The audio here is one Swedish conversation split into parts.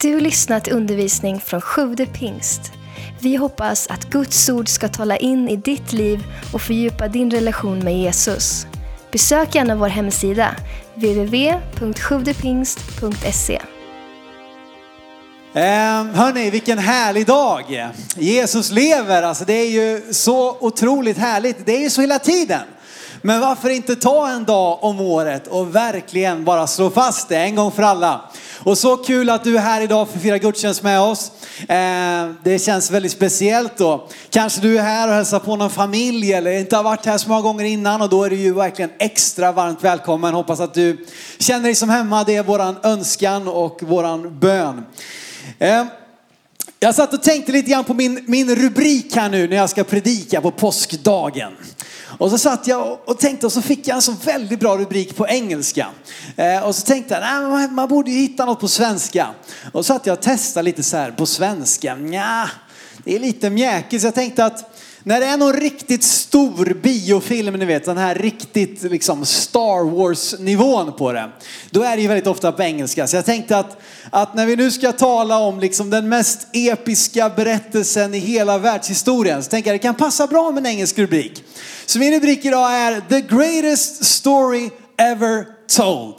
Du har lyssnat till undervisning från Sjude pingst. Vi hoppas att Guds ord ska tala in i ditt liv och fördjupa din relation med Jesus. Besök gärna vår hemsida, www.sjuvdepingst.se. Eh, hörni, vilken härlig dag. Jesus lever, alltså det är ju så otroligt härligt. Det är ju så hela tiden. Men varför inte ta en dag om året och verkligen bara slå fast det en gång för alla. Och så kul att du är här idag för att fira gudstjänst med oss. Eh, det känns väldigt speciellt då. Kanske du är här och hälsar på någon familj eller inte har varit här så många gånger innan och då är du ju verkligen extra varmt välkommen. Hoppas att du känner dig som hemma. Det är våran önskan och våran bön. Eh, jag satt och tänkte lite grann på min, min rubrik här nu när jag ska predika på påskdagen. Och så satt jag och tänkte och så fick jag en så väldigt bra rubrik på engelska. Eh, och så tänkte jag, nej, man, man borde ju hitta något på svenska. Och så satt jag och testade lite så här på svenska. Nja, det är lite mjäkigt. Så jag tänkte att när det är någon riktigt stor biofilm, ni vet den här riktigt liksom Star Wars-nivån på det. Då är det ju väldigt ofta på engelska. Så jag tänkte att, att när vi nu ska tala om liksom den mest episka berättelsen i hela världshistorien så tänker jag att det kan passa bra med en engelsk rubrik. Så min rubrik idag är The Greatest Story Ever Told.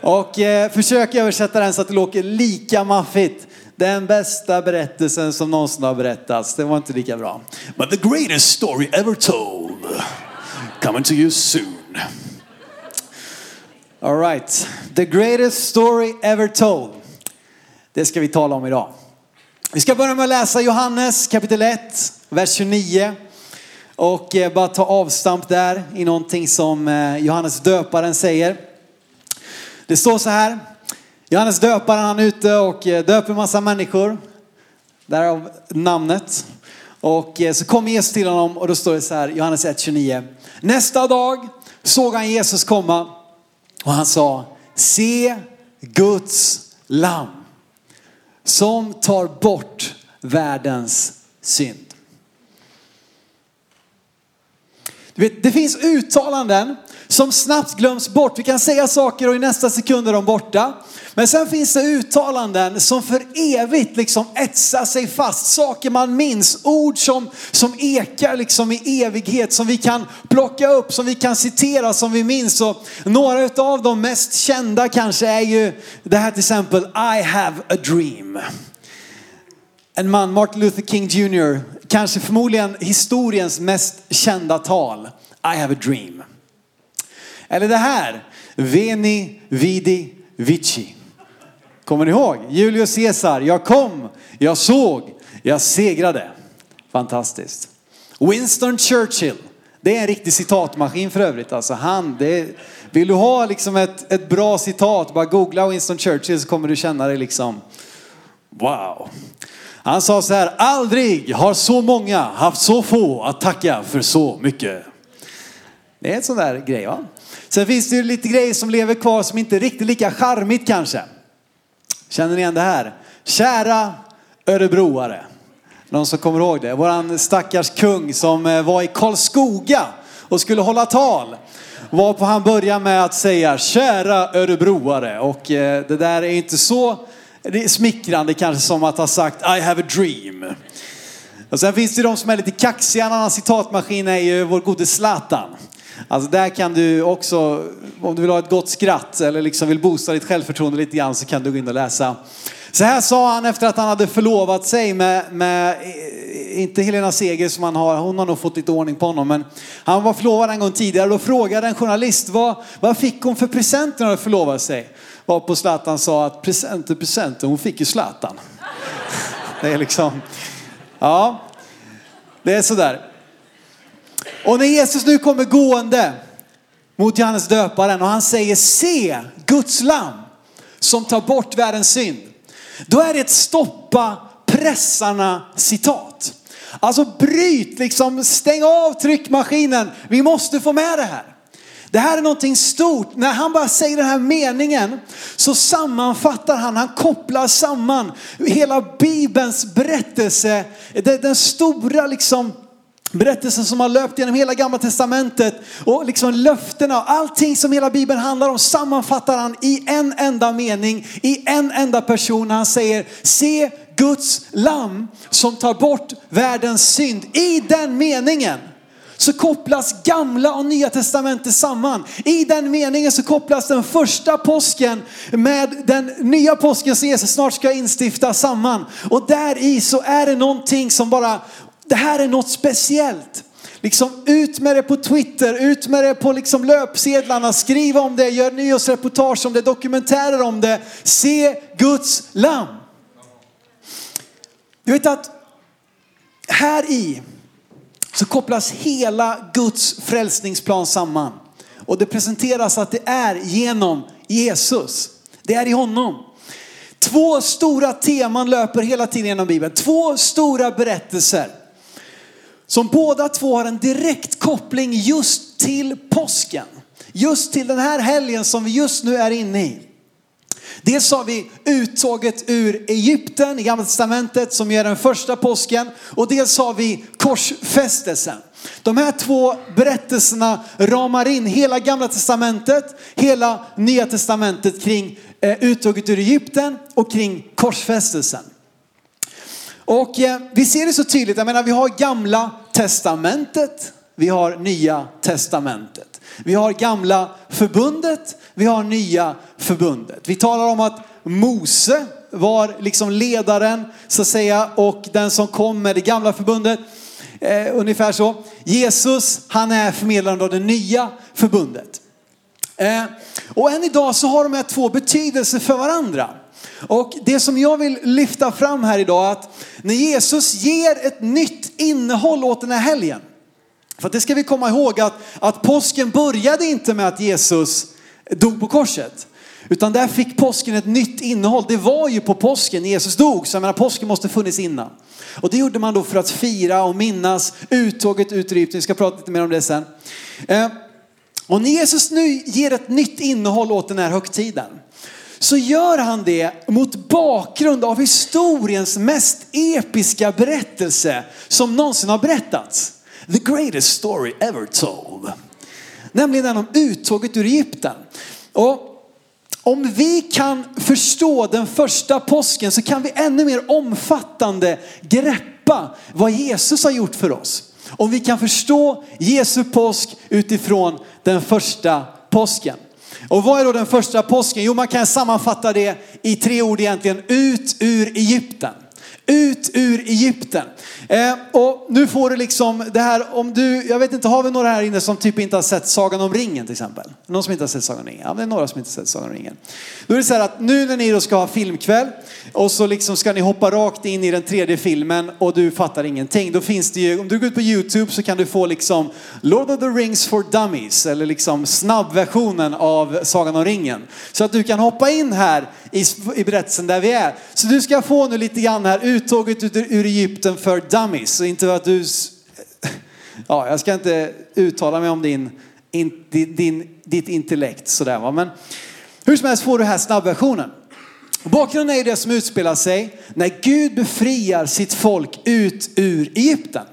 Och eh, försök översätta den så att det låter lika maffigt. Den bästa berättelsen som någonsin har berättats. Det var inte lika bra. But the greatest story ever told. Coming to you soon. All right. The greatest story ever told. Det ska vi tala om idag. Vi ska börja med att läsa Johannes kapitel 1, vers 29. Och eh, bara ta avstamp där i någonting som eh, Johannes döparen säger. Det står så här. Johannes döparen han är ute och eh, döper massa människor. Därav namnet. Och eh, så kommer Jesus till honom och då står det så här, Johannes 1.29. Nästa dag såg han Jesus komma och han sa, se Guds lamm som tar bort världens synd. Du vet, det finns uttalanden som snabbt glöms bort. Vi kan säga saker och i nästa sekund är de borta. Men sen finns det uttalanden som för evigt liksom etsar sig fast. Saker man minns, ord som, som ekar liksom i evighet, som vi kan plocka upp, som vi kan citera, som vi minns. Och några av de mest kända kanske är ju det här till exempel, I have a dream. En man, Martin Luther King Jr, kanske förmodligen historiens mest kända tal. I have a dream. Eller det här, Veni, Vidi, Vici. Kommer ni ihåg? Julius Caesar, jag kom, jag såg, jag segrade. Fantastiskt. Winston Churchill, det är en riktig citatmaskin för övrigt. Alltså han, det, vill du ha liksom ett, ett bra citat, bara googla Winston Churchill så kommer du känna dig liksom, wow. Han sa så här, aldrig har så många haft så få att tacka för så mycket. Det är en sån där grej va. Sen finns det ju lite grejer som lever kvar som inte är riktigt lika charmigt kanske. Känner ni igen det här? Kära örebroare. Någon som kommer ihåg det? Våran stackars kung som eh, var i Karlskoga och skulle hålla tal. Varpå han börjar med att säga kära örebroare och eh, det där är inte så smickrande kanske som att ha sagt I have a dream. Och sen finns det de som är lite kaxiga. En annan citatmaskin är ju vår gode Zlatan. Alltså där kan du också, om du vill ha ett gott skratt eller liksom vill boosta ditt självförtroende lite grann så kan du gå in och läsa. Så här sa han efter att han hade förlovat sig med, med eh, inte Helena Seger som han har, hon har nog fått lite ordning på honom, men han var förlovad en gång tidigare. och Då frågade en journalist vad, vad fick hon för present när hon förlovade sig? Varpå Zlatan sa att presenter presenter, hon fick ju Zlatan. Det är liksom, ja, det är sådär. Och när Jesus nu kommer gående mot Johannes döparen och han säger se Guds lamm som tar bort världens synd. Då är det ett stoppa pressarna citat. Alltså bryt, liksom stäng av tryckmaskinen. Vi måste få med det här. Det här är någonting stort. När han bara säger den här meningen så sammanfattar han, han kopplar samman hela Bibelns berättelse. Den stora liksom Berättelsen som har löpt genom hela gamla testamentet och liksom löftena och allting som hela bibeln handlar om sammanfattar han i en enda mening, i en enda person. Han säger se Guds lamm som tar bort världens synd. I den meningen så kopplas gamla och nya testamentet samman. I den meningen så kopplas den första påsken med den nya påsken som Jesus snart ska instifta samman. Och där i så är det någonting som bara, det här är något speciellt. Liksom ut med det på Twitter, ut med det på liksom löpsedlarna, skriv om det, gör nyhetsreportage om det, dokumentärer om det. Se Guds lamm. Du vet att här i så kopplas hela Guds frälsningsplan samman. Och det presenteras att det är genom Jesus. Det är i honom. Två stora teman löper hela tiden genom Bibeln. Två stora berättelser. Som båda två har en direkt koppling just till påsken. Just till den här helgen som vi just nu är inne i. Dels har vi uttåget ur Egypten i gamla testamentet som är den första påsken och dels har vi korsfästelsen. De här två berättelserna ramar in hela gamla testamentet, hela nya testamentet kring eh, uttåget ur Egypten och kring korsfästelsen. Och eh, vi ser det så tydligt, jag menar vi har gamla testamentet, vi har nya testamentet. Vi har gamla förbundet, vi har nya förbundet. Vi talar om att Mose var liksom ledaren så att säga och den som kom med det gamla förbundet. Eh, ungefär så. Jesus, han är förmedlaren av det nya förbundet. Eh, och än idag så har de här två betydelser för varandra. Och det som jag vill lyfta fram här idag är att när Jesus ger ett nytt innehåll åt den här helgen. För det ska vi komma ihåg att, att påsken började inte med att Jesus dog på korset. Utan där fick påsken ett nytt innehåll. Det var ju på påsken Jesus dog, så jag menar påsken måste funnits innan. Och det gjorde man då för att fira och minnas uttåget ut Egypten. Vi ska prata lite mer om det sen. Eh, och när Jesus nu ger ett nytt innehåll åt den här högtiden så gör han det mot bakgrund av historiens mest episka berättelse som någonsin har berättats. The greatest story ever told. Nämligen den om uttåget ur Egypten. Och om vi kan förstå den första påsken så kan vi ännu mer omfattande greppa vad Jesus har gjort för oss. Om vi kan förstå Jesu påsk utifrån den första påsken. Och vad är då den första påsken? Jo, man kan sammanfatta det i tre ord egentligen. Ut ur Egypten. Ut ur Egypten. Eh, och nu får du liksom det här, om du, jag vet inte, har vi några här inne som typ inte har sett Sagan om ringen till exempel? Någon som inte har sett Sagan om ringen? Ja, det är några som inte har sett Sagan om ringen. Då är det så här att nu när ni då ska ha filmkväll och så liksom ska ni hoppa rakt in i den tredje filmen och du fattar ingenting. Då finns det ju, om du går ut på YouTube så kan du få liksom Lord of the Rings for Dummies eller liksom snabbversionen av Sagan om ringen. Så att du kan hoppa in här i, i berättelsen där vi är. Så du ska få nu lite grann här uttåget ur, Egypten för dummies. Så inte att du, ja jag ska inte uttala mig om din, in, din, ditt intellekt sådär va. Men hur som helst får du här snabbversionen. Bakgrunden är det som utspelar sig när Gud befriar sitt folk ut ur Egypten.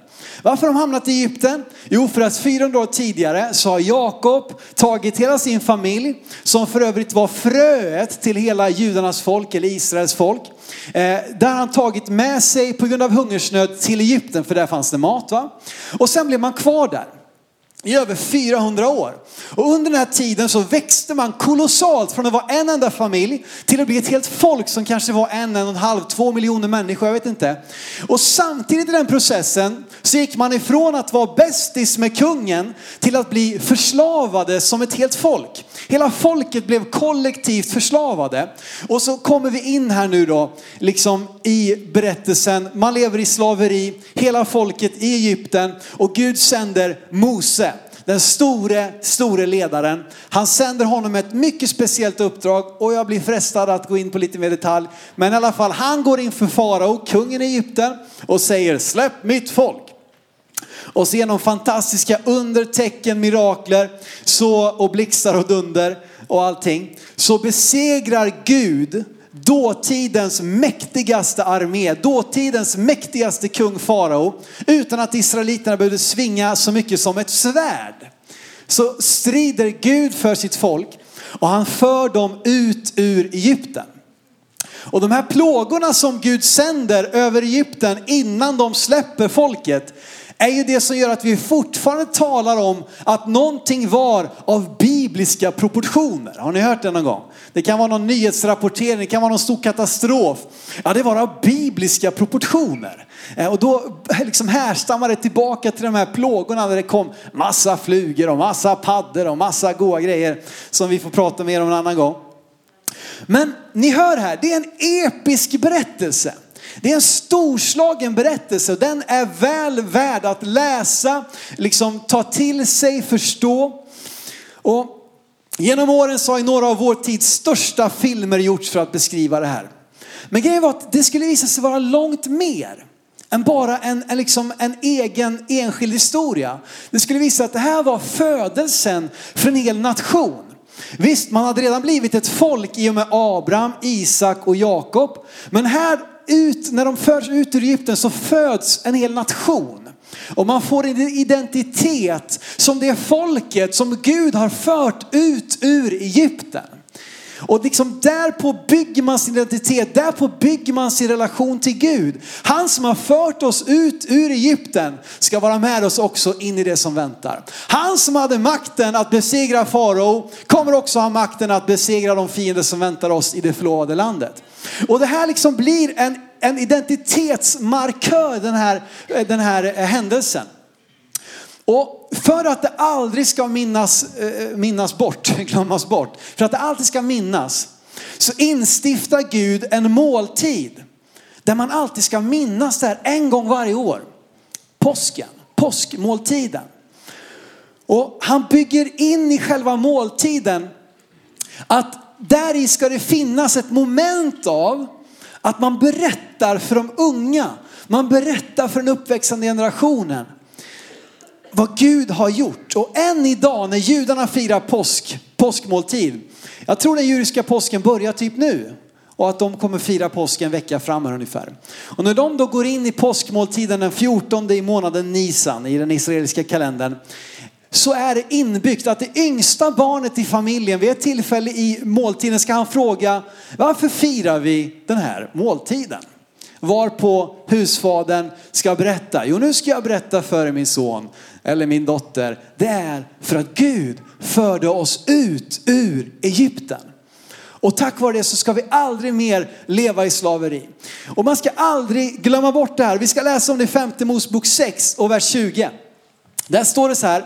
Varför har de hamnat i Egypten? Jo, för att 400 år tidigare så har Jakob tagit hela sin familj, som för övrigt var fröet till hela judarnas folk eller Israels folk. Eh, där där han tagit med sig på grund av hungersnöd till Egypten, för där fanns det mat. Va? Och sen blev man kvar där i över 400 år. Och under den här tiden så växte man kolossalt från att vara en enda familj till att bli ett helt folk som kanske var en, en och en halv, två miljoner människor, jag vet inte. Och samtidigt i den processen så gick man ifrån att vara bästis med kungen till att bli förslavade som ett helt folk. Hela folket blev kollektivt förslavade. Och så kommer vi in här nu då, liksom i berättelsen. Man lever i slaveri, hela folket i Egypten och Gud sänder Mose den store, store ledaren. Han sänder honom ett mycket speciellt uppdrag och jag blir frestad att gå in på lite mer detalj. Men i alla fall, han går inför farao, kungen i Egypten och säger släpp mitt folk. Och så genom fantastiska under, tecken, mirakler så, och blixtar och dunder och allting så besegrar Gud dåtidens mäktigaste armé, dåtidens mäktigaste kung farao, utan att israeliterna behövde svinga så mycket som ett svärd. Så strider Gud för sitt folk och han för dem ut ur Egypten. Och de här plågorna som Gud sänder över Egypten innan de släpper folket är ju det som gör att vi fortfarande talar om att någonting var av bibliska proportioner. Har ni hört det någon gång? Det kan vara någon nyhetsrapportering, det kan vara någon stor katastrof. Ja, det var av bibliska proportioner. Eh, och då eh, liksom härstammar det tillbaka till de här plågorna där det kom massa flugor och massa paddor och massa goa grejer som vi får prata mer om en annan gång. Men ni hör här, det är en episk berättelse. Det är en storslagen berättelse och den är väl värd att läsa, liksom ta till sig, förstå. Och genom åren så har några av vår tids största filmer gjorts för att beskriva det här. Men grejen var att det skulle visa sig vara långt mer än bara en, en, liksom en egen enskild historia. Det skulle visa att det här var födelsen för en hel nation. Visst, man hade redan blivit ett folk i och med Abraham, Isak och Jakob. Men här ut, när de förs ut ur Egypten så föds en hel nation. Och man får en identitet som det folket som Gud har fört ut ur Egypten. Och liksom därpå bygger man sin identitet, därpå bygger man sin relation till Gud. Han som har fört oss ut ur Egypten ska vara med oss också in i det som väntar. Han som hade makten att besegra farao kommer också ha makten att besegra de fiender som väntar oss i det förlovade landet. Och det här liksom blir en, en identitetsmarkör den här, den här eh, händelsen. Och för att det aldrig ska minnas, eh, minnas bort, glömmas bort, för att det alltid ska minnas, så instiftar Gud en måltid där man alltid ska minnas det här en gång varje år. Påsken, påskmåltiden. Och han bygger in i själva måltiden att där i ska det finnas ett moment av att man berättar för de unga, man berättar för den uppväxande generationen vad Gud har gjort. Och än idag när judarna firar påsk, påskmåltid, jag tror den judiska påsken börjar typ nu och att de kommer fira påsk en vecka fram ungefär. Och när de då går in i påskmåltiden den 14 i månaden Nisan i den israeliska kalendern så är det inbyggt att det yngsta barnet i familjen vid ett tillfälle i måltiden ska han fråga varför firar vi den här måltiden? Varpå husfadern ska berätta, jo nu ska jag berätta för min son eller min dotter. Det är för att Gud förde oss ut ur Egypten. Och tack vare det så ska vi aldrig mer leva i slaveri. Och man ska aldrig glömma bort det här. Vi ska läsa om det i femte Mosebok 6 och vers 20. Där står det så här.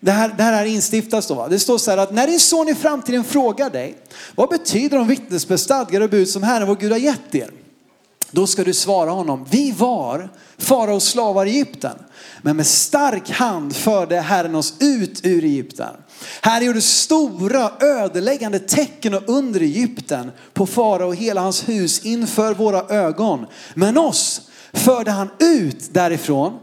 Det här, det här är instiftas då. Va? Det står så här att när din son i framtiden frågar dig, vad betyder de vittnesbörd, stadgar och bud som Herren vår Gud har gett er? Då ska du svara honom, vi var faraos slavar i Egypten. Men med stark hand förde Herren oss ut ur Egypten. Herren gjorde stora ödeläggande tecken och under Egypten på farao och hela hans hus inför våra ögon. Men oss förde han ut därifrån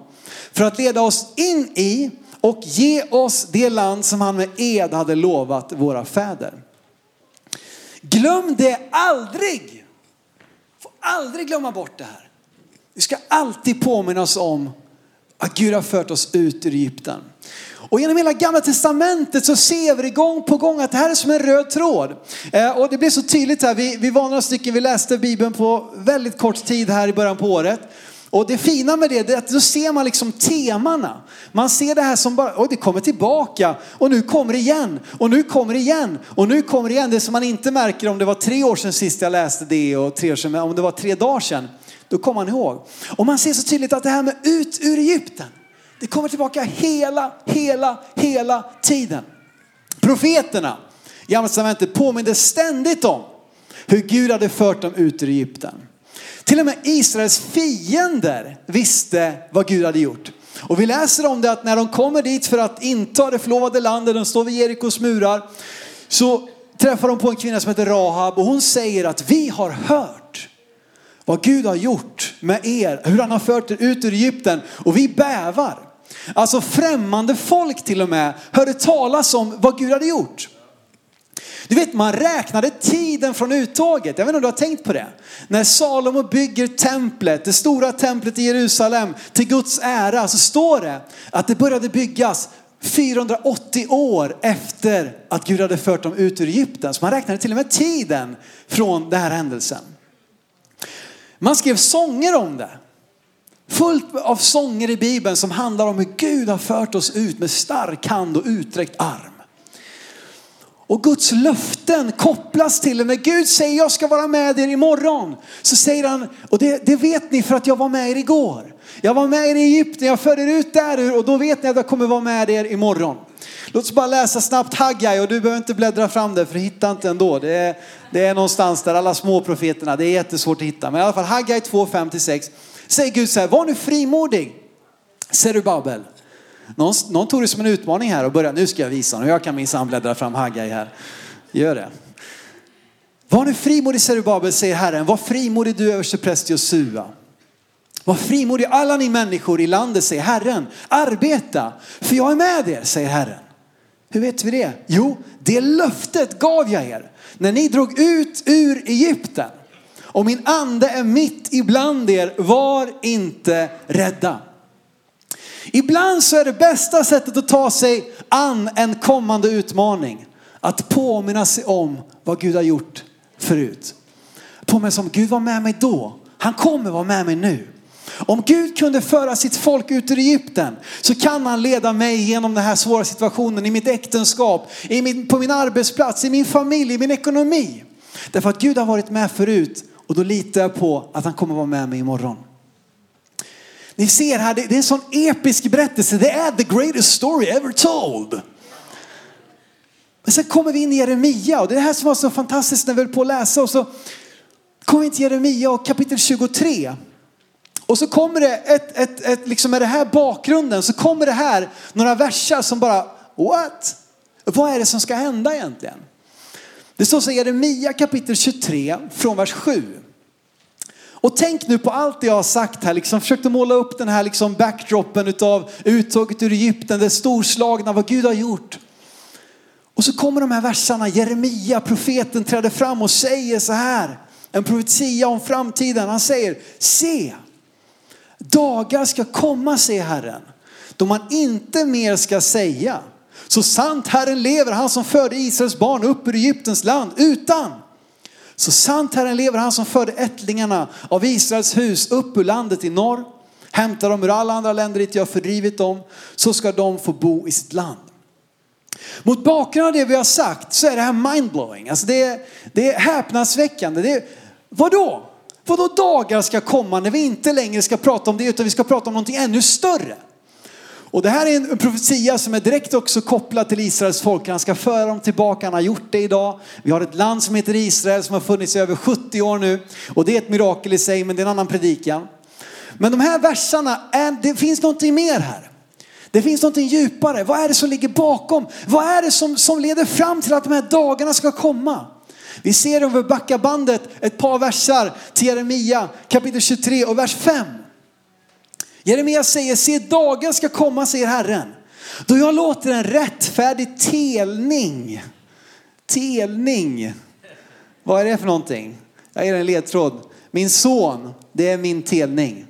för att leda oss in i och ge oss det land som han med ed hade lovat våra fäder. Glöm det aldrig. Får aldrig glömma bort det här. Vi ska alltid påminna oss om att Gud har fört oss ut ur Egypten. Och genom hela gamla testamentet så ser vi det gång på gång att det här är som en röd tråd. Eh, och det blir så tydligt här, vi, vi var några stycken, vi läste Bibeln på väldigt kort tid här i början på året. Och det fina med det är att då ser man liksom temana. Man ser det här som bara, oj det kommer tillbaka och nu kommer det igen och nu kommer det igen och nu kommer det igen. Det som man inte märker om det var tre år sedan sist jag läste det och tre år sedan, om det var tre dagar sedan. Då kommer man ihåg. Och man ser så tydligt att det här med ut ur Egypten, det kommer tillbaka hela, hela, hela tiden. Profeterna i Gamla testamentet påminner ständigt om hur Gud hade fört dem ut ur Egypten. Till och med Israels fiender visste vad Gud hade gjort. Och vi läser om det att när de kommer dit för att inta det förlovade landet, de står vid Jerikos murar, så träffar de på en kvinna som heter Rahab och hon säger att vi har hört vad Gud har gjort med er, hur han har fört er ut ur Egypten och vi bävar. Alltså främmande folk till och med hörde talas om vad Gud hade gjort. Du vet, man räknade tiden från uttåget. Jag vet inte om du har tänkt på det. När Salomo bygger templet, det stora templet i Jerusalem till Guds ära, så står det att det började byggas 480 år efter att Gud hade fört dem ut ur Egypten. Så man räknade till och med tiden från den här händelsen. Man skrev sånger om det. Fullt av sånger i Bibeln som handlar om hur Gud har fört oss ut med stark hand och utsträckt arm. Och Guds löften kopplas till det. När Gud säger jag ska vara med er imorgon så säger han, och det, det vet ni för att jag var med er igår. Jag var med er i Egypten, jag förde er ut där och då vet ni att jag kommer vara med er imorgon. Låt oss bara läsa snabbt Haggai och du behöver inte bläddra fram det för du hittar inte ändå. Det är, det är någonstans där alla små profeterna, det är jättesvårt att hitta. Men i alla fall Haggai 2, 5-6 säger Gud så här, var nu frimodig. Zerubabel. Någon, någon tog det som en utmaning här och började, nu ska jag visa honom. jag kan minsann bläddra fram Haggai här. Gör det. Var nu frimodig Zerubabel, säger Herren. Var frimodig du överstepräst Josua. Var frimodig alla ni människor i landet, säger Herren. Arbeta, för jag är med er, säger Herren. Hur vet vi det? Jo, det löftet gav jag er när ni drog ut ur Egypten. Och min ande är mitt ibland er, var inte rädda. Ibland så är det bästa sättet att ta sig an en kommande utmaning att påminna sig om vad Gud har gjort förut. Påminna sig om Gud var med mig då, han kommer vara med mig nu. Om Gud kunde föra sitt folk ut ur Egypten så kan han leda mig genom den här svåra situationen i mitt äktenskap, i min, på min arbetsplats, i min familj, i min ekonomi. Därför att Gud har varit med förut och då litar jag på att han kommer vara med mig imorgon. Ni ser här, det är en sån episk berättelse. Det är the greatest story ever told. Men sen kommer vi in i Jeremia och det är det här som var så fantastiskt när vi höll på att läsa och så kommer vi in till Jeremia och kapitel 23. Och så kommer det, ett, ett, ett, liksom med det här bakgrunden, så kommer det här några versar som bara, what? Vad är det som ska hända egentligen? Det står så i Jeremia kapitel 23 från vers 7. Och tänk nu på allt det jag har sagt här, liksom försökte måla upp den här liksom backdropen utav uttåget ur Egypten, det storslagna, vad Gud har gjort. Och så kommer de här verserna, Jeremia, profeten träder fram och säger så här, en profetia om framtiden. Han säger, se, dagar ska komma, säger Herren, då man inte mer ska säga, så sant Herren lever, han som förde Israels barn upp ur Egyptens land, utan så sant Herren lever, han som förde ättlingarna av Israels hus upp ur landet i norr, hämtar dem ur alla andra länder dit jag fördrivit dem, så ska de få bo i sitt land. Mot bakgrund av det vi har sagt så är det här mindblowing. Alltså det, är, det är häpnadsväckande. Det är, vadå? Vadå dagar ska komma när vi inte längre ska prata om det utan vi ska prata om någonting ännu större? Och det här är en profetia som är direkt också kopplad till Israels folk. Han ska föra dem tillbaka, han har gjort det idag. Vi har ett land som heter Israel som har funnits i över 70 år nu. Och det är ett mirakel i sig, men det är en annan predikan. Men de här verserna, är, det finns någonting mer här. Det finns någonting djupare. Vad är det som ligger bakom? Vad är det som, som leder fram till att de här dagarna ska komma? Vi ser om vi backar bandet ett par versar till Jeremia kapitel 23 och vers 5. Jeremia säger, se dagen ska komma, säger Herren, då jag låter en rättfärdig telning, telning, vad är det för någonting? Jag ger en ledtråd. Min son, det är min telning.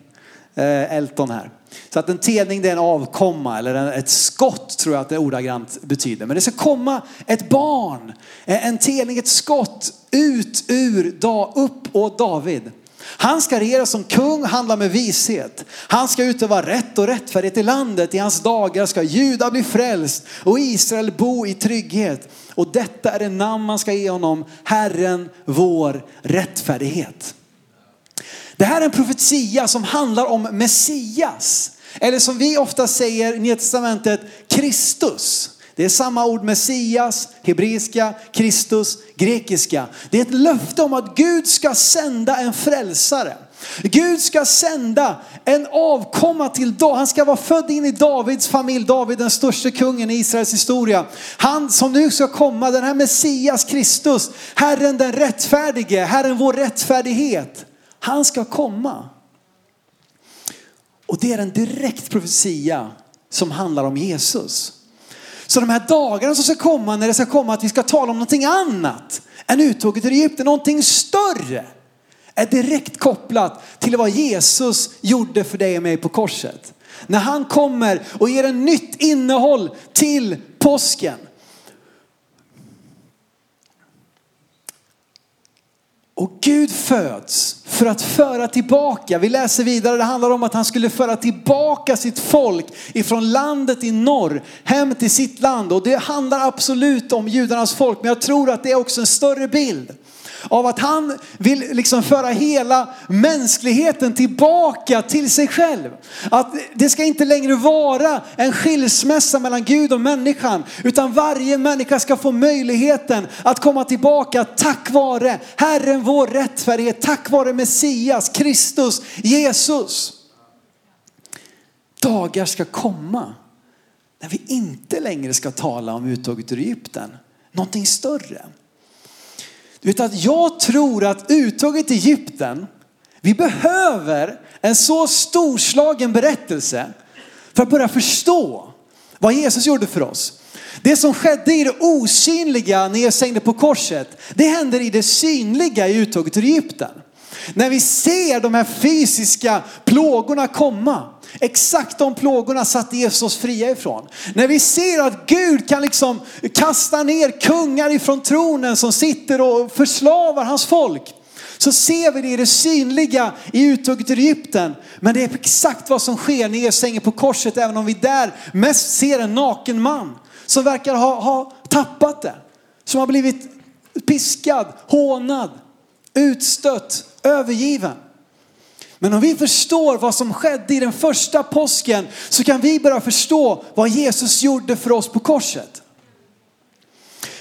Eh, Elton här. Så att en telning det är en avkomma eller ett skott tror jag att det ordagrant betyder. Men det ska komma ett barn, eh, en telning, ett skott ut ur, upp åt David. Han ska regera som kung, handla med vishet. Han ska utöva rätt och rättfärdighet i landet. I hans dagar ska Juda bli frälst och Israel bo i trygghet. Och detta är det namn man ska ge honom, Herren vår rättfärdighet. Det här är en profetia som handlar om Messias. Eller som vi ofta säger i Nya Testamentet, Kristus. Det är samma ord Messias, hebreiska, Kristus, grekiska. Det är ett löfte om att Gud ska sända en frälsare. Gud ska sända en avkomma till David. Han ska vara född in i Davids familj. David den största kungen i Israels historia. Han som nu ska komma, den här Messias Kristus, Herren den rättfärdige, Herren vår rättfärdighet. Han ska komma. Och det är en direkt profetia som handlar om Jesus. Så de här dagarna som ska komma, när det ska komma att vi ska tala om någonting annat än uttåget ur Egypten, någonting större, är direkt kopplat till vad Jesus gjorde för dig och mig på korset. När han kommer och ger en nytt innehåll till påsken. Och Gud föds för att föra tillbaka, vi läser vidare, det handlar om att han skulle föra tillbaka sitt folk ifrån landet i norr hem till sitt land. Och det handlar absolut om judarnas folk, men jag tror att det är också en större bild av att han vill liksom föra hela mänskligheten tillbaka till sig själv. Att det ska inte längre vara en skilsmässa mellan Gud och människan, utan varje människa ska få möjligheten att komma tillbaka tack vare Herren vår rättfärdighet, tack vare Messias, Kristus, Jesus. Dagar ska komma när vi inte längre ska tala om uttåget ur Egypten. Någonting större. Du vet att jag tror att uttaget till Egypten, vi behöver en så storslagen berättelse för att börja förstå vad Jesus gjorde för oss. Det som skedde i det osynliga när Jesus hängde på korset, det händer i det synliga i uttaget ur Egypten. När vi ser de här fysiska plågorna komma, exakt de plågorna satte Jesus oss fria ifrån. När vi ser att Gud kan liksom kasta ner kungar ifrån tronen som sitter och förslavar hans folk. Så ser vi det i det synliga i uttåget ur Egypten. Men det är exakt vad som sker när Jesus hänger på korset, även om vi där mest ser en naken man som verkar ha, ha tappat det. Som har blivit piskad, hånad, utstött, övergiven. Men om vi förstår vad som skedde i den första påsken så kan vi börja förstå vad Jesus gjorde för oss på korset.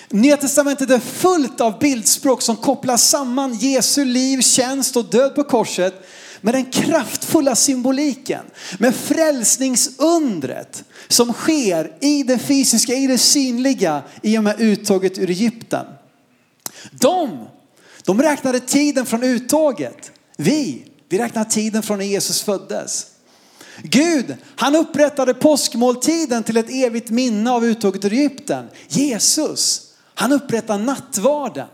Nya testamentet är fullt av bildspråk som kopplar samman Jesu liv, tjänst och död på korset med den kraftfulla symboliken, med frälsningsundret som sker i det fysiska, i det synliga i och med uttåget ur Egypten. De, de räknade tiden från uttåget. Vi, vi räknar tiden från när Jesus föddes. Gud, han upprättade påskmåltiden till ett evigt minne av uttåget ur Egypten. Jesus, han upprättar nattvarden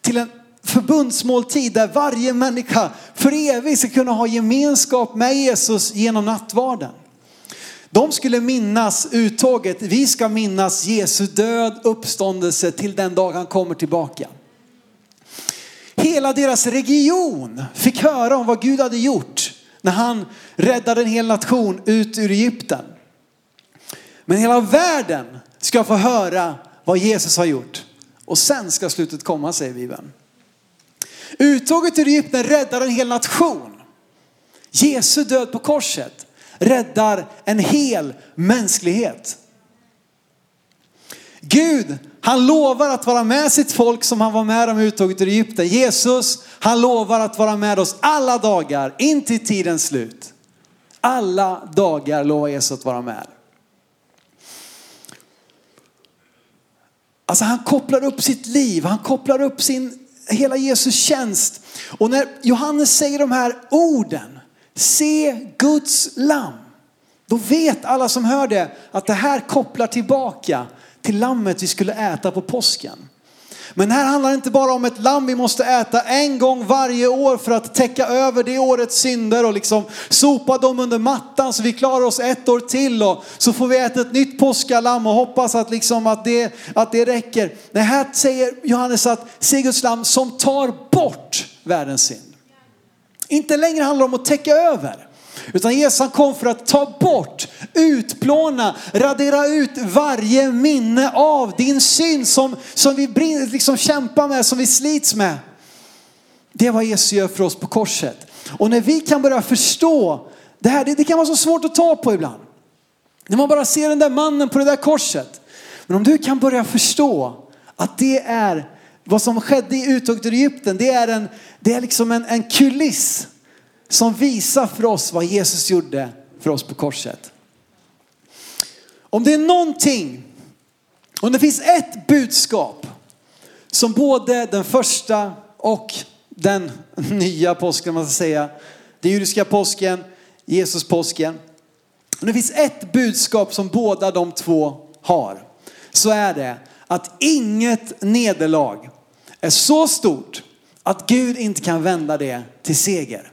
till en förbundsmåltid där varje människa för evigt ska kunna ha gemenskap med Jesus genom nattvarden. De skulle minnas uttåget, vi ska minnas Jesu död, uppståndelse till den dag han kommer tillbaka. Hela deras region fick höra om vad Gud hade gjort när han räddade en hel nation ut ur Egypten. Men hela världen ska få höra vad Jesus har gjort. Och sen ska slutet komma säger Bibeln. Uttåget ur Egypten räddar en hel nation. Jesu död på korset räddar en hel mänsklighet. Gud, han lovar att vara med sitt folk som han var med om uttåget ur Egypten. Jesus, han lovar att vara med oss alla dagar in till tidens slut. Alla dagar lovar Jesus att vara med. Alltså han kopplar upp sitt liv, han kopplar upp sin, hela Jesus tjänst. Och när Johannes säger de här orden, se Guds lamm. Då vet alla som hör det att det här kopplar tillbaka till lammet vi skulle äta på påsken. Men här handlar det inte bara om ett lamm vi måste äta en gång varje år för att täcka över det årets synder och liksom sopa dem under mattan så vi klarar oss ett år till och så får vi äta ett nytt påskalamm och hoppas att, liksom att, det, att det räcker. Nej, här säger Johannes att se Guds lamm som tar bort världens synd. Inte längre handlar det om att täcka över. Utan Jesus kom för att ta bort, utplåna, radera ut varje minne av din synd som, som vi liksom kämpar med, som vi slits med. Det är vad Jesus gör för oss på korset. Och när vi kan börja förstå det här, det, det kan vara så svårt att ta på ibland. När man bara ser den där mannen på det där korset. Men om du kan börja förstå att det är vad som skedde i uttåget ur Egypten, det är, en, det är liksom en, en kuliss som visar för oss vad Jesus gjorde för oss på korset. Om det är någonting, om det finns ett budskap som både den första och den nya påsken, man ska säga, den judiska påsken, Jesus påsken. Om det finns ett budskap som båda de två har, så är det att inget nederlag är så stort att Gud inte kan vända det till seger.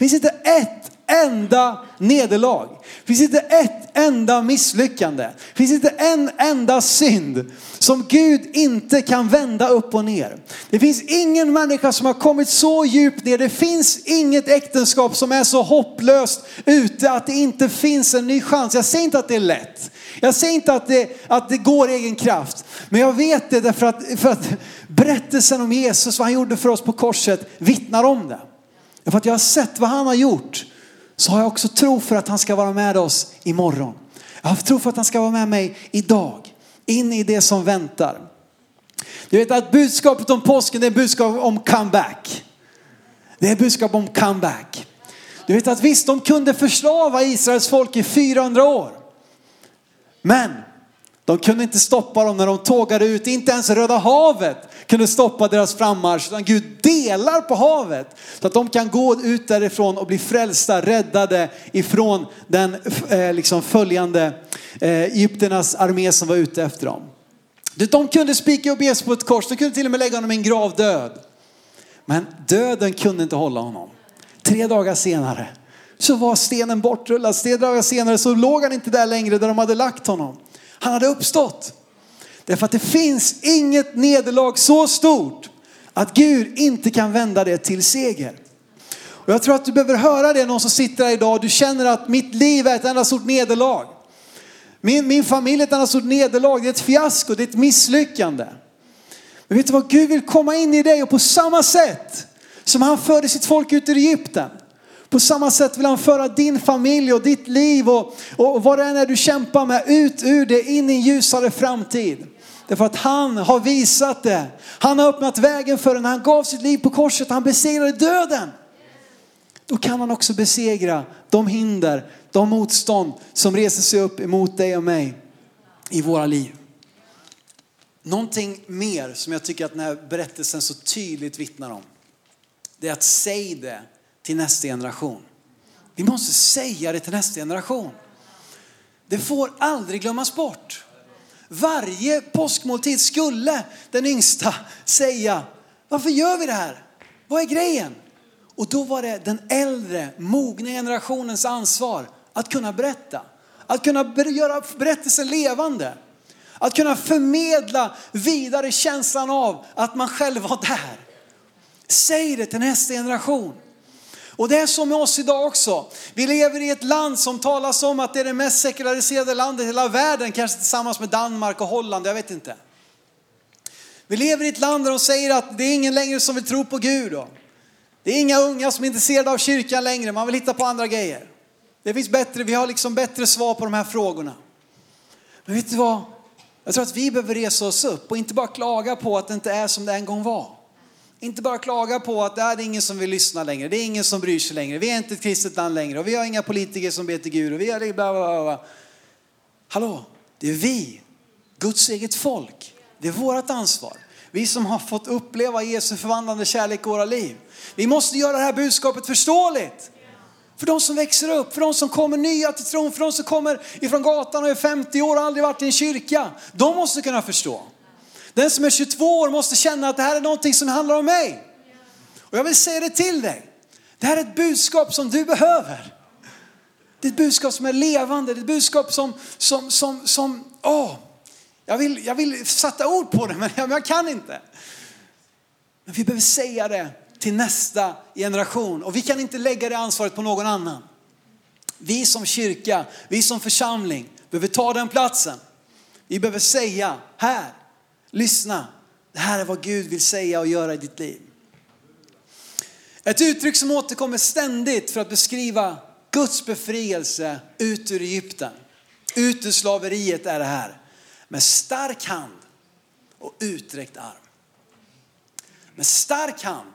Finns inte ett enda nederlag. Finns inte ett enda misslyckande. Finns inte en enda synd som Gud inte kan vända upp och ner. Det finns ingen människa som har kommit så djupt ner. Det finns inget äktenskap som är så hopplöst ute att det inte finns en ny chans. Jag säger inte att det är lätt. Jag säger inte att det, att det går egen kraft. Men jag vet det därför att, för att berättelsen om Jesus, vad han gjorde för oss på korset, vittnar om det. För att jag har sett vad han har gjort så har jag också tro för att han ska vara med oss imorgon. Jag har tro för att han ska vara med mig idag, in i det som väntar. Du vet att budskapet om påsken det är budskap om comeback. Det är budskap om comeback. Du vet att visst, de kunde förslava Israels folk i 400 år. Men de kunde inte stoppa dem när de tågade ut. Inte ens Röda havet kunde stoppa deras frammarsch. Utan Gud delar på havet så att de kan gå ut därifrån och bli frälsta, räddade ifrån den eh, liksom följande eh, Egypternas armé som var ute efter dem. De kunde spika upp Jesus på ett kors, de kunde till och med lägga honom i en gravdöd. Men döden kunde inte hålla honom. Tre dagar senare så var stenen bortrullad. Tre dagar senare så låg han inte där längre där de hade lagt honom. Han hade uppstått. Därför att det finns inget nederlag så stort att Gud inte kan vända det till seger. Och jag tror att du behöver höra det någon som sitter här idag och du känner att mitt liv är ett enda stort nederlag. Min, min familj är ett enda stort nederlag, det är ett fiasko, det är ett misslyckande. Men vet du vad, Gud vill komma in i dig och på samma sätt som han förde sitt folk ut ur Egypten på samma sätt vill han föra din familj och ditt liv och, och vad det än är du kämpar med ut ur det in i en ljusare framtid. Därför att han har visat det. Han har öppnat vägen för den. Han gav sitt liv på korset. Han besegrade döden. Då kan han också besegra de hinder, de motstånd som reser sig upp emot dig och mig i våra liv. Någonting mer som jag tycker att den här berättelsen så tydligt vittnar om. Det är att säg det till nästa generation. Vi måste säga det till nästa generation. Det får aldrig glömmas bort. Varje påskmåltid skulle den yngsta säga, varför gör vi det här? Vad är grejen? Och då var det den äldre, mogna generationens ansvar att kunna berätta. Att kunna göra berättelsen levande. Att kunna förmedla vidare känslan av att man själv var där. Säg det till nästa generation. Och det är så med oss idag också. Vi lever i ett land som talas om att det är det mest sekulariserade landet i hela världen, kanske tillsammans med Danmark och Holland, jag vet inte. Vi lever i ett land där de säger att det är ingen längre som vill tro på Gud. Då. Det är inga unga som är intresserade av kyrkan längre, man vill hitta på andra grejer. Det finns bättre, vi har liksom bättre svar på de här frågorna. Men vet du vad? Jag tror att vi behöver resa oss upp och inte bara klaga på att det inte är som det en gång var. Inte bara klaga på att äh, det är ingen som vill lyssna längre, det är ingen som bryr sig längre, vi är inte ett kristet land längre och vi har inga politiker som ber till Gud och vi har bla bla bla. Hallå, det är vi, Guds eget folk. Det är vårt ansvar. Vi som har fått uppleva Jesu förvandlande kärlek i våra liv. Vi måste göra det här budskapet förståeligt. För de som växer upp, för de som kommer nya till tron, för de som kommer ifrån gatan och är 50 år och aldrig varit i en kyrka. De måste kunna förstå. Den som är 22 år måste känna att det här är någonting som handlar om mig. Och jag vill säga det till dig. Det här är ett budskap som du behöver. Det är ett budskap som är levande, det är ett budskap som, som, som, som åh, jag vill, jag vill sätta ord på det men jag, jag kan inte. Men vi behöver säga det till nästa generation och vi kan inte lägga det ansvaret på någon annan. Vi som kyrka, vi som församling behöver ta den platsen. Vi behöver säga här, Lyssna, det här är vad Gud vill säga och göra i ditt liv. Ett uttryck som återkommer ständigt för att beskriva Guds befrielse ut ur Egypten. Ut ur slaveriet är det här. Med stark hand och uträckt arm. Med stark hand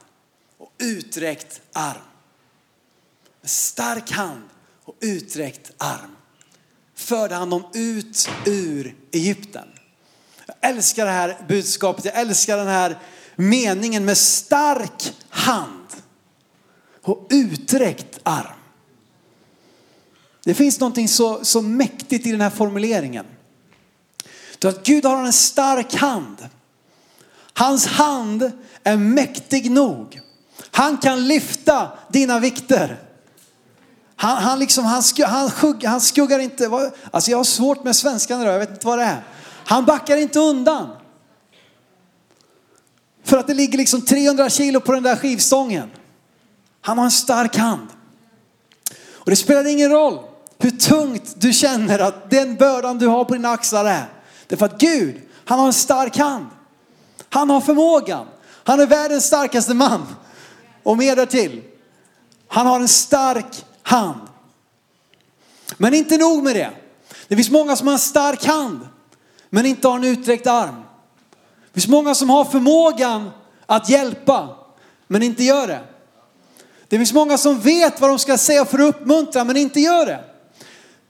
och uträckt arm. Med stark hand och uträckt arm förde han dem ut ur Egypten. Jag älskar det här budskapet, jag älskar den här meningen med stark hand och uträckt arm. Det finns någonting så, så mäktigt i den här formuleringen. Att Gud har en stark hand. Hans hand är mäktig nog. Han kan lyfta dina vikter. Han, han, liksom, han, han, skugg, han skuggar inte, alltså jag har svårt med svenskan idag, jag vet inte vad det är. Han backar inte undan. För att det ligger liksom 300 kilo på den där skivstången. Han har en stark hand. Och det spelar ingen roll hur tungt du känner att den bördan du har på dina axlar är. Det är för att Gud, han har en stark hand. Han har förmågan. Han är världens starkaste man. Och mer därtill. Han har en stark hand. Men inte nog med det. Det finns många som har en stark hand men inte har en utsträckt arm. Det finns många som har förmågan att hjälpa men inte gör det. Det finns många som vet vad de ska säga för att uppmuntra men inte gör det.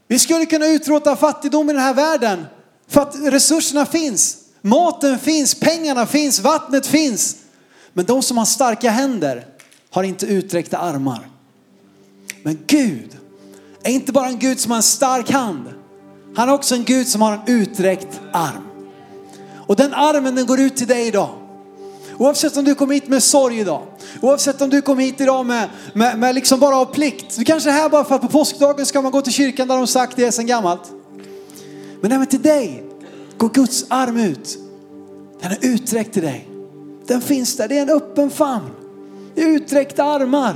Vi skulle kunna utrota fattigdom i den här världen för att resurserna finns. Maten finns, pengarna finns, vattnet finns. Men de som har starka händer har inte utsträckta armar. Men Gud är inte bara en Gud som har en stark hand. Han är också en Gud som har en utsträckt arm. Och den armen den går ut till dig idag. Oavsett om du kom hit med sorg idag. Oavsett om du kom hit idag med, med, med liksom bara av plikt. Du kanske är här bara för att på påskdagen ska man gå till kyrkan där de sagt det sedan gammalt. Men även till dig går Guds arm ut. Den är utsträckt till dig. Den finns där, det är en öppen famn. Det är utsträckta armar.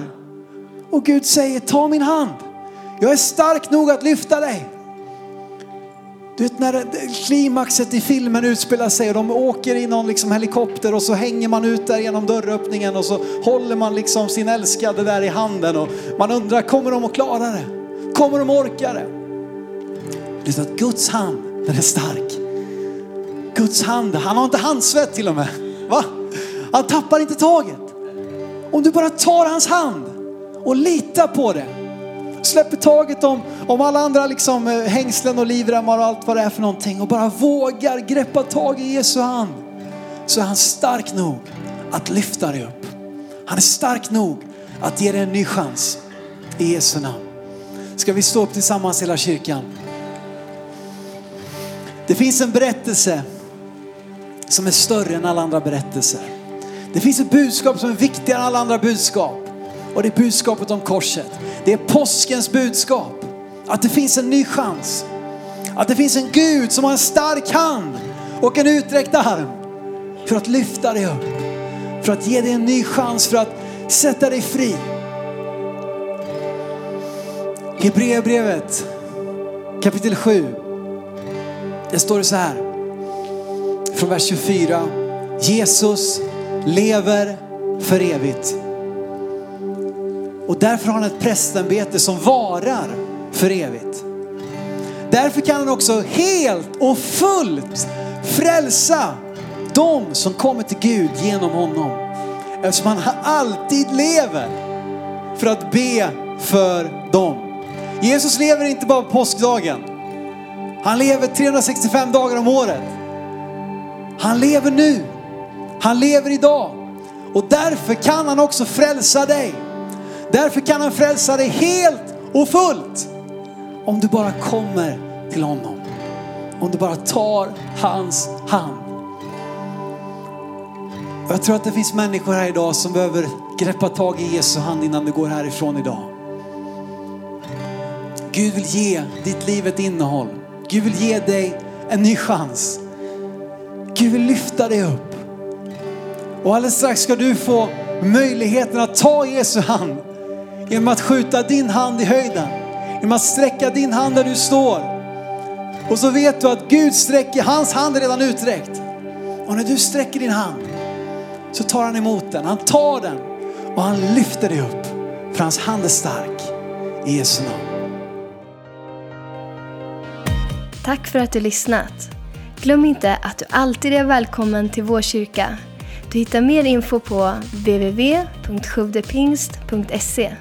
Och Gud säger, ta min hand. Jag är stark nog att lyfta dig. Du vet när klimaxet i filmen utspelar sig och de åker i någon liksom helikopter och så hänger man ut där genom dörröppningen och så håller man liksom sin älskade där i handen och man undrar, kommer de att klara det? Kommer de att orka det? Lyssna, Guds hand, den är stark. Guds hand, han har inte handsvett till och med. Va? Han tappar inte taget. Om du bara tar hans hand och litar på det. Släpper taget om, om alla andra liksom, eh, hängslen och livremmar och allt vad det är för någonting och bara vågar greppa tag i Jesu hand. Så är han stark nog att lyfta dig upp. Han är stark nog att ge dig en ny chans i Jesu namn. Ska vi stå upp tillsammans hela kyrkan? Det finns en berättelse som är större än alla andra berättelser. Det finns ett budskap som är viktigare än alla andra budskap. Och det är budskapet om korset. Det är påskens budskap. Att det finns en ny chans. Att det finns en Gud som har en stark hand och en utsträckt arm för att lyfta dig upp. För att ge dig en ny chans, för att sätta dig fri. Hebreerbrevet kapitel 7. Det står det så här. Från vers 24. Jesus lever för evigt. Och därför har han ett prästämbete som varar för evigt. Därför kan han också helt och fullt frälsa de som kommer till Gud genom honom. Eftersom han alltid lever för att be för dem. Jesus lever inte bara på påskdagen. Han lever 365 dagar om året. Han lever nu. Han lever idag. Och därför kan han också frälsa dig. Därför kan han frälsa dig helt och fullt. Om du bara kommer till honom. Om du bara tar hans hand. Jag tror att det finns människor här idag som behöver greppa tag i Jesu hand innan du går härifrån idag. Gud vill ge ditt liv ett innehåll. Gud vill ge dig en ny chans. Gud vill lyfta dig upp. Och alldeles strax ska du få möjligheten att ta Jesu hand genom att skjuta din hand i höjden. Genom att sträcka din hand där du står. Och så vet du att Gud sträcker, hans hand är redan utsträckt. Och när du sträcker din hand så tar han emot den. Han tar den och han lyfter dig upp. För hans hand är stark. I Jesu namn. Tack för att du lyssnat. Glöm inte att du alltid är välkommen till vår kyrka. Du hittar mer info på www.sjodepingst.se